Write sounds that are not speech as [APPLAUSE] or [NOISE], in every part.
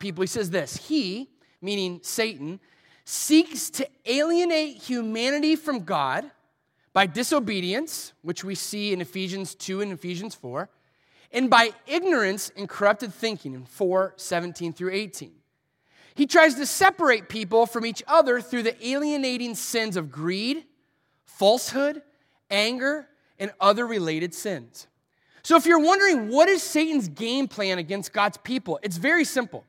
people. He says this He, meaning Satan, seeks to alienate humanity from God by disobedience, which we see in Ephesians 2 and Ephesians 4, and by ignorance and corrupted thinking in 4 17 through 18. He tries to separate people from each other through the alienating sins of greed, falsehood, anger, and other related sins. So, if you're wondering what is Satan's game plan against God's people, it's very simple.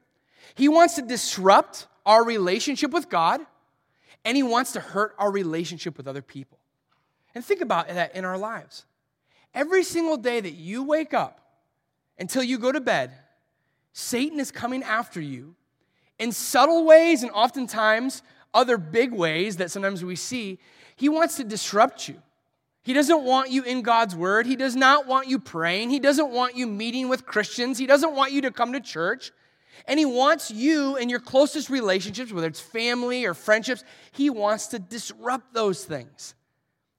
He wants to disrupt our relationship with God, and he wants to hurt our relationship with other people. And think about that in our lives. Every single day that you wake up until you go to bed, Satan is coming after you in subtle ways and oftentimes other big ways that sometimes we see. He wants to disrupt you. He doesn't want you in God's word. He does not want you praying. He doesn't want you meeting with Christians. He doesn't want you to come to church. And he wants you and your closest relationships, whether it's family or friendships, he wants to disrupt those things.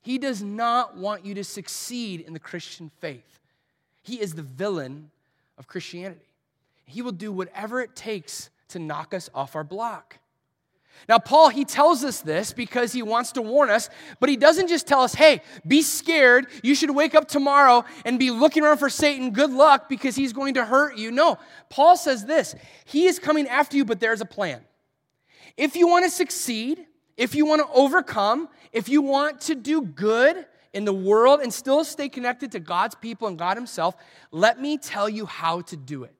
He does not want you to succeed in the Christian faith. He is the villain of Christianity. He will do whatever it takes to knock us off our block. Now, Paul, he tells us this because he wants to warn us, but he doesn't just tell us, hey, be scared. You should wake up tomorrow and be looking around for Satan. Good luck because he's going to hurt you. No, Paul says this He is coming after you, but there's a plan. If you want to succeed, if you want to overcome, if you want to do good in the world and still stay connected to God's people and God Himself, let me tell you how to do it.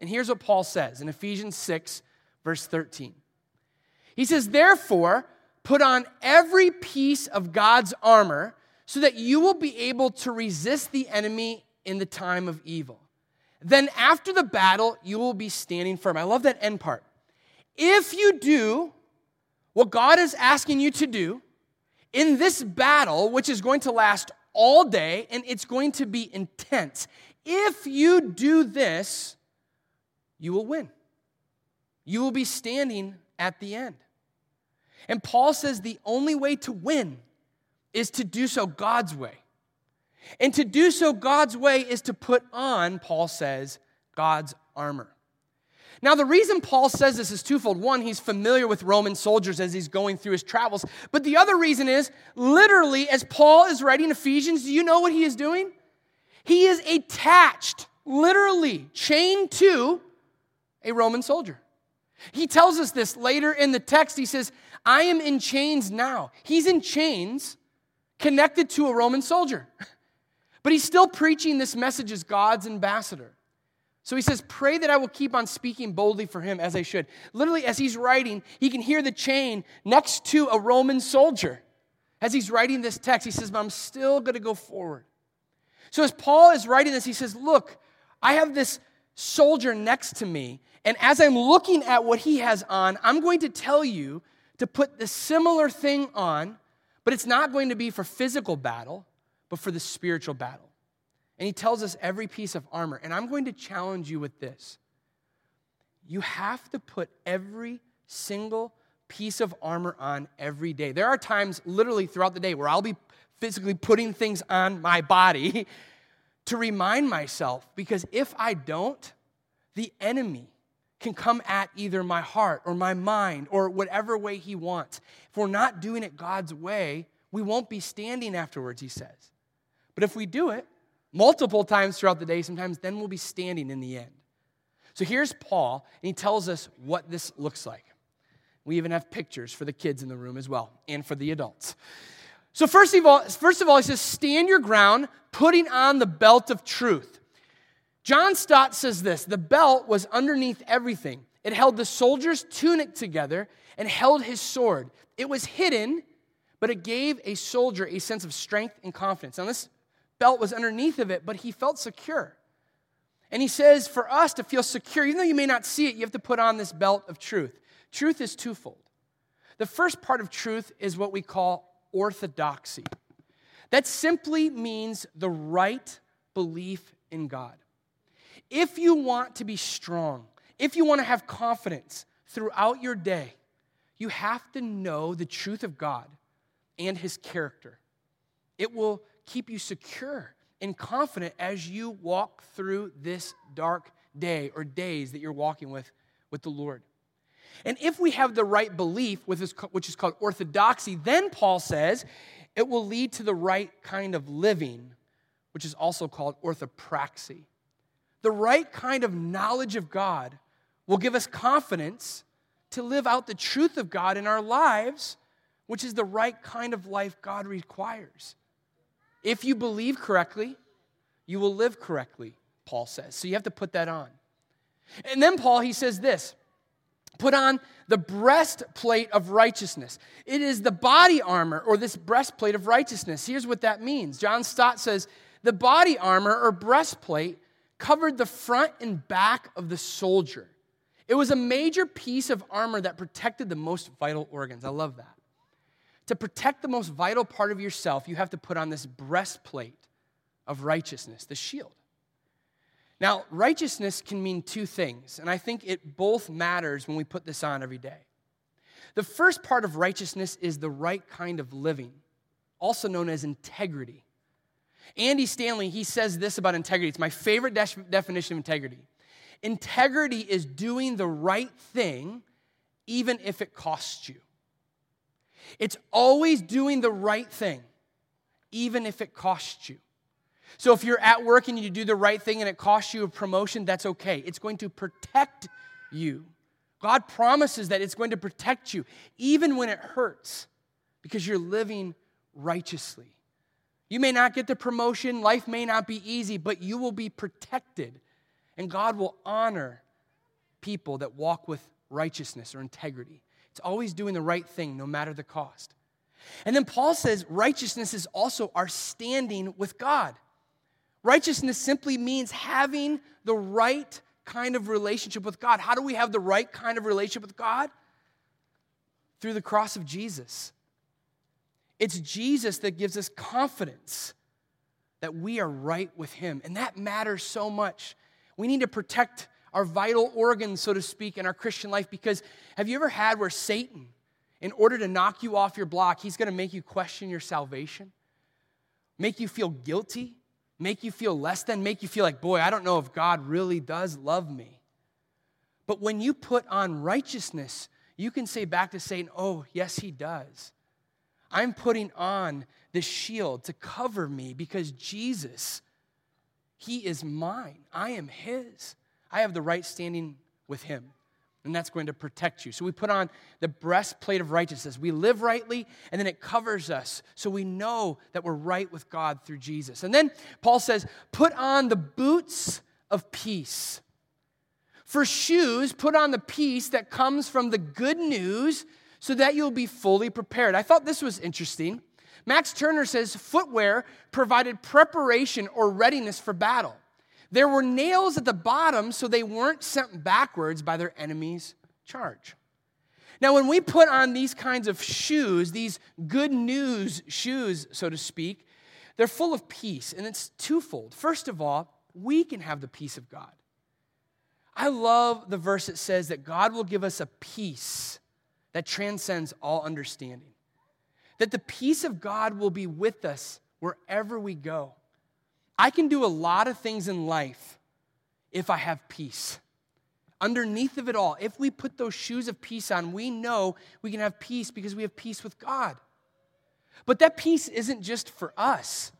And here's what Paul says in Ephesians 6, verse 13. He says, Therefore, put on every piece of God's armor so that you will be able to resist the enemy in the time of evil. Then, after the battle, you will be standing firm. I love that end part. If you do what God is asking you to do in this battle, which is going to last all day and it's going to be intense, if you do this, you will win. You will be standing at the end. And Paul says the only way to win is to do so God's way. And to do so God's way is to put on, Paul says, God's armor. Now, the reason Paul says this is twofold. One, he's familiar with Roman soldiers as he's going through his travels. But the other reason is, literally, as Paul is writing Ephesians, do you know what he is doing? He is attached, literally, chained to a Roman soldier. He tells us this later in the text. He says, I am in chains now. He's in chains connected to a Roman soldier. [LAUGHS] But he's still preaching this message as God's ambassador. So he says, Pray that I will keep on speaking boldly for him as I should. Literally, as he's writing, he can hear the chain next to a Roman soldier. As he's writing this text, he says, But I'm still going to go forward. So as Paul is writing this, he says, Look, I have this soldier next to me. And as I'm looking at what he has on, I'm going to tell you to put the similar thing on, but it's not going to be for physical battle, but for the spiritual battle. And he tells us every piece of armor. And I'm going to challenge you with this. You have to put every single piece of armor on every day. There are times, literally throughout the day, where I'll be physically putting things on my body [LAUGHS] to remind myself, because if I don't, the enemy can come at either my heart or my mind or whatever way he wants. If we're not doing it God's way, we won't be standing afterwards, he says. But if we do it multiple times throughout the day, sometimes then we'll be standing in the end. So here's Paul, and he tells us what this looks like. We even have pictures for the kids in the room as well, and for the adults. So first of all, first of all, he says, stand your ground, putting on the belt of truth. John Stott says this the belt was underneath everything. It held the soldier's tunic together and held his sword. It was hidden, but it gave a soldier a sense of strength and confidence. Now, this belt was underneath of it, but he felt secure. And he says, for us to feel secure, even though you may not see it, you have to put on this belt of truth. Truth is twofold. The first part of truth is what we call orthodoxy. That simply means the right belief in God. If you want to be strong, if you want to have confidence throughout your day, you have to know the truth of God and His character. It will keep you secure and confident as you walk through this dark day or days that you're walking with, with the Lord. And if we have the right belief, which is called orthodoxy, then Paul says it will lead to the right kind of living, which is also called orthopraxy. The right kind of knowledge of God will give us confidence to live out the truth of God in our lives, which is the right kind of life God requires. If you believe correctly, you will live correctly, Paul says. So you have to put that on. And then Paul, he says this put on the breastplate of righteousness. It is the body armor or this breastplate of righteousness. Here's what that means John Stott says the body armor or breastplate covered the front and back of the soldier. It was a major piece of armor that protected the most vital organs. I love that. To protect the most vital part of yourself, you have to put on this breastplate of righteousness, the shield. Now, righteousness can mean two things, and I think it both matters when we put this on every day. The first part of righteousness is the right kind of living, also known as integrity. Andy Stanley, he says this about integrity. It's my favorite de- definition of integrity. Integrity is doing the right thing even if it costs you. It's always doing the right thing even if it costs you. So if you're at work and you do the right thing and it costs you a promotion, that's okay. It's going to protect you. God promises that it's going to protect you even when it hurts because you're living righteously. You may not get the promotion, life may not be easy, but you will be protected. And God will honor people that walk with righteousness or integrity. It's always doing the right thing, no matter the cost. And then Paul says righteousness is also our standing with God. Righteousness simply means having the right kind of relationship with God. How do we have the right kind of relationship with God? Through the cross of Jesus. It's Jesus that gives us confidence that we are right with Him. And that matters so much. We need to protect our vital organs, so to speak, in our Christian life because have you ever had where Satan, in order to knock you off your block, he's going to make you question your salvation, make you feel guilty, make you feel less than, make you feel like, boy, I don't know if God really does love me. But when you put on righteousness, you can say back to Satan, oh, yes, he does. I'm putting on the shield to cover me because Jesus, he is mine. I am his. I have the right standing with him and that's going to protect you. So we put on the breastplate of righteousness. We live rightly, and then it covers us so we know that we're right with God through Jesus. And then Paul says, put on the boots of peace. For shoes, put on the peace that comes from the good news so that you'll be fully prepared. I thought this was interesting. Max Turner says footwear provided preparation or readiness for battle. There were nails at the bottom so they weren't sent backwards by their enemy's charge. Now, when we put on these kinds of shoes, these good news shoes, so to speak, they're full of peace, and it's twofold. First of all, we can have the peace of God. I love the verse that says that God will give us a peace that transcends all understanding, that the peace of God will be with us wherever we go. I can do a lot of things in life if I have peace. Underneath of it all, if we put those shoes of peace on, we know we can have peace because we have peace with God. But that peace isn't just for us.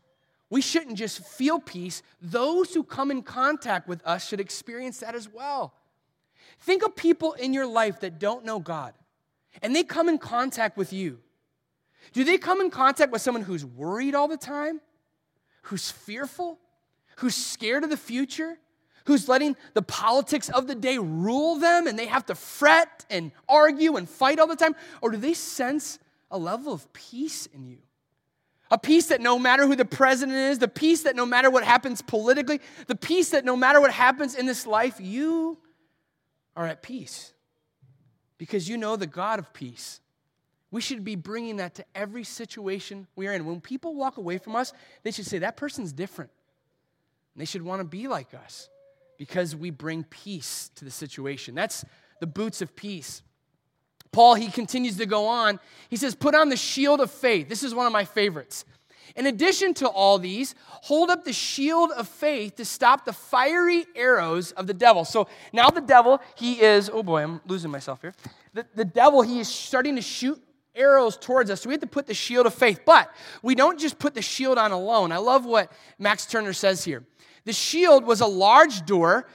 We shouldn't just feel peace. Those who come in contact with us should experience that as well. Think of people in your life that don't know God and they come in contact with you. Do they come in contact with someone who's worried all the time? who's fearful, who's scared of the future, who's letting the politics of the day rule them and they have to fret and argue and fight all the time? Or do they sense a level of peace in you? A peace that no matter who the president is, the peace that no matter what happens politically, the peace that no matter what happens in this life, you are at peace because you know the God of peace. We should be bringing that to every situation we are in. When people walk away from us, they should say, That person's different. And they should want to be like us because we bring peace to the situation. That's the boots of peace. Paul, he continues to go on. He says, Put on the shield of faith. This is one of my favorites. In addition to all these, hold up the shield of faith to stop the fiery arrows of the devil. So now the devil, he is, oh boy, I'm losing myself here. The, the devil, he is starting to shoot arrows towards us. So we have to put the shield of faith. But we don't just put the shield on alone. I love what Max Turner says here. The shield was a large door,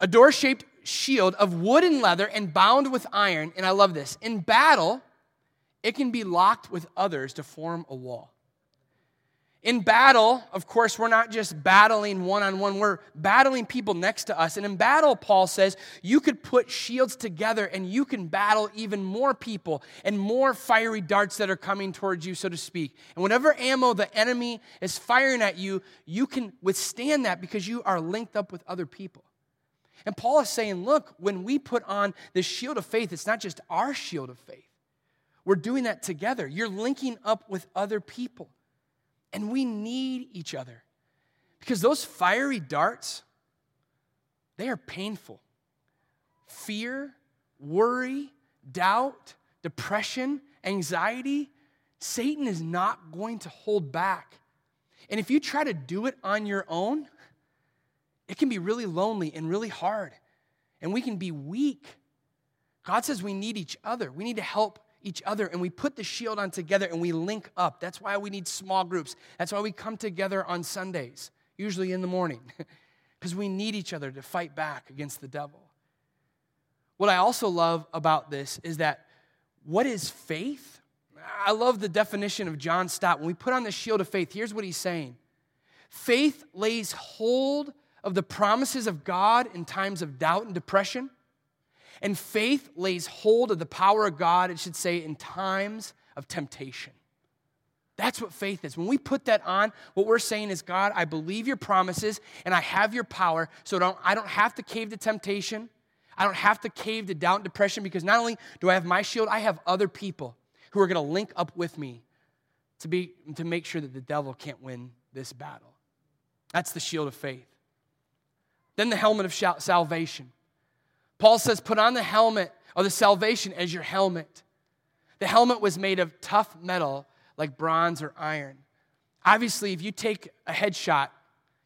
a door shaped shield of wood and leather and bound with iron. And I love this. In battle, it can be locked with others to form a wall. In battle, of course, we're not just battling one on one, we're battling people next to us. And in battle, Paul says, you could put shields together and you can battle even more people and more fiery darts that are coming towards you, so to speak. And whatever ammo the enemy is firing at you, you can withstand that because you are linked up with other people. And Paul is saying, look, when we put on the shield of faith, it's not just our shield of faith. We're doing that together. You're linking up with other people. And we need each other because those fiery darts, they are painful. Fear, worry, doubt, depression, anxiety, Satan is not going to hold back. And if you try to do it on your own, it can be really lonely and really hard. And we can be weak. God says we need each other. We need to help each other and we put the shield on together and we link up. That's why we need small groups. That's why we come together on Sundays, usually in the morning, [LAUGHS] because we need each other to fight back against the devil. What I also love about this is that what is faith? I love the definition of John Stott. When we put on the shield of faith, here's what he's saying faith lays hold of the promises of God in times of doubt and depression. And faith lays hold of the power of God, it should say, in times of temptation. That's what faith is. When we put that on, what we're saying is, God, I believe your promises and I have your power, so don't, I don't have to cave to temptation. I don't have to cave to doubt and depression because not only do I have my shield, I have other people who are going to link up with me to, be, to make sure that the devil can't win this battle. That's the shield of faith. Then the helmet of salvation. Paul says, put on the helmet of the salvation as your helmet. The helmet was made of tough metal like bronze or iron. Obviously, if you take a headshot,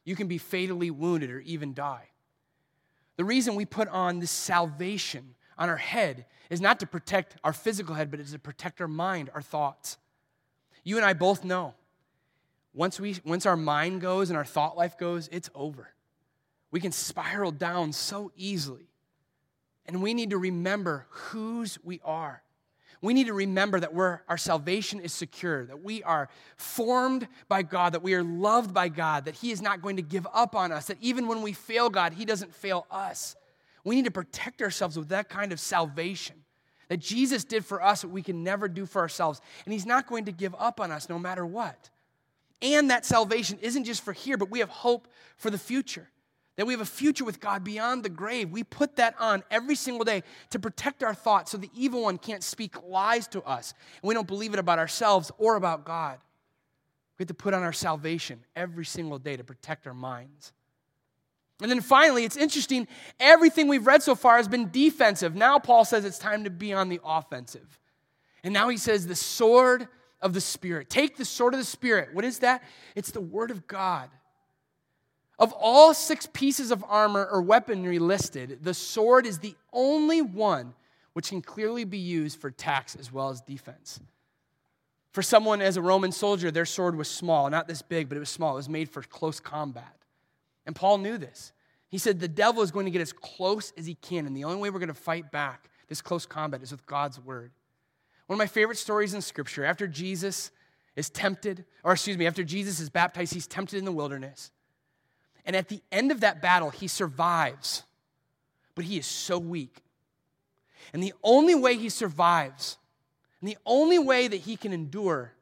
you can be fatally wounded or even die. The reason we put on this salvation on our head is not to protect our physical head, but it's to protect our mind, our thoughts. You and I both know once, we, once our mind goes and our thought life goes, it's over. We can spiral down so easily. And we need to remember whose we are. We need to remember that we're, our salvation is secure, that we are formed by God, that we are loved by God, that He is not going to give up on us, that even when we fail God, He doesn't fail us. We need to protect ourselves with that kind of salvation that Jesus did for us what we can never do for ourselves. And He's not going to give up on us no matter what. And that salvation isn't just for here, but we have hope for the future that we have a future with God beyond the grave. We put that on every single day to protect our thoughts so the evil one can't speak lies to us and we don't believe it about ourselves or about God. We have to put on our salvation every single day to protect our minds. And then finally, it's interesting, everything we've read so far has been defensive. Now Paul says it's time to be on the offensive. And now he says the sword of the Spirit. Take the sword of the Spirit. What is that? It's the Word of God. Of all six pieces of armor or weaponry listed, the sword is the only one which can clearly be used for tax as well as defense. For someone as a Roman soldier, their sword was small, not this big, but it was small. It was made for close combat. And Paul knew this. He said the devil is going to get as close as he can, and the only way we're going to fight back this close combat is with God's word. One of my favorite stories in Scripture, after Jesus is tempted, or excuse me, after Jesus is baptized, he's tempted in the wilderness. And at the end of that battle, he survives, but he is so weak. And the only way he survives, and the only way that he can endure,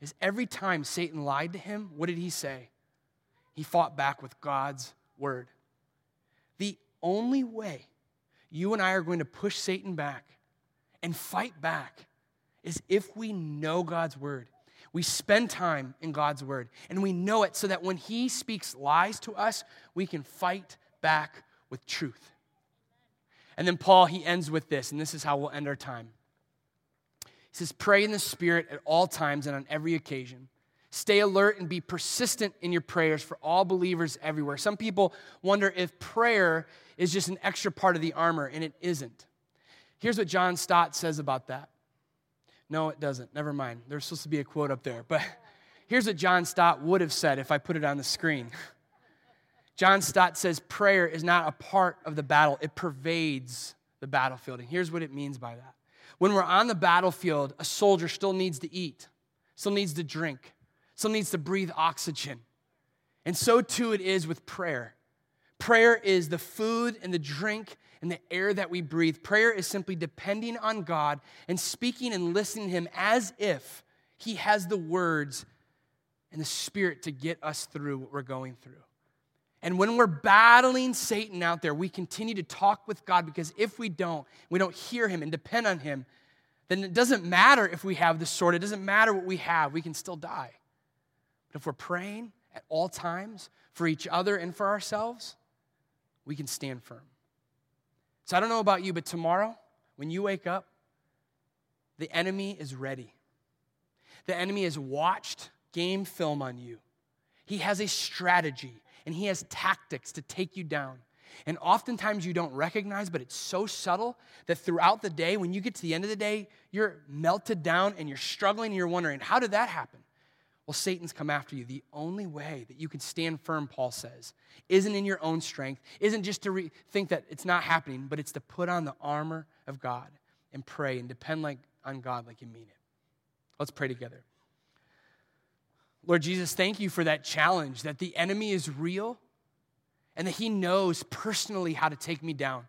is every time Satan lied to him, what did he say? He fought back with God's word. The only way you and I are going to push Satan back and fight back is if we know God's word we spend time in God's word and we know it so that when He speaks lies to us, we can fight back with truth. And then Paul, he ends with this, and this is how we'll end our time. He says, Pray in the Spirit at all times and on every occasion. Stay alert and be persistent in your prayers for all believers everywhere. Some people wonder if prayer is just an extra part of the armor, and it isn't. Here's what John Stott says about that. No, it doesn't. Never mind. There's supposed to be a quote up there. But here's what John Stott would have said if I put it on the screen. John Stott says prayer is not a part of the battle, it pervades the battlefield. And here's what it means by that. When we're on the battlefield, a soldier still needs to eat, still needs to drink, still needs to breathe oxygen. And so too it is with prayer. Prayer is the food and the drink and the air that we breathe. Prayer is simply depending on God and speaking and listening to Him as if He has the words and the Spirit to get us through what we're going through. And when we're battling Satan out there, we continue to talk with God because if we don't, we don't hear Him and depend on Him, then it doesn't matter if we have the sword, it doesn't matter what we have, we can still die. But if we're praying at all times for each other and for ourselves, we can stand firm. So I don't know about you, but tomorrow, when you wake up, the enemy is ready. The enemy has watched game film on you. He has a strategy and he has tactics to take you down. And oftentimes you don't recognize, but it's so subtle that throughout the day, when you get to the end of the day, you're melted down and you're struggling and you're wondering, how did that happen? Well, Satan's come after you. The only way that you can stand firm, Paul says, isn't in your own strength, isn't just to re- think that it's not happening, but it's to put on the armor of God and pray and depend like, on God like you mean it. Let's pray together. Lord Jesus, thank you for that challenge that the enemy is real and that he knows personally how to take me down.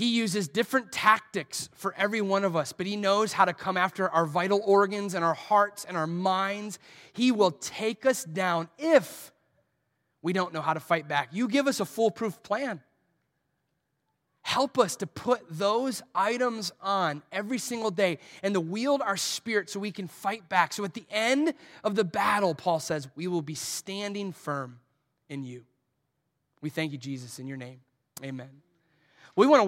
He uses different tactics for every one of us, but He knows how to come after our vital organs and our hearts and our minds. He will take us down if we don't know how to fight back. You give us a foolproof plan. Help us to put those items on every single day and to wield our spirit so we can fight back. So at the end of the battle, Paul says, we will be standing firm in you. We thank you, Jesus, in your name. Amen. We want to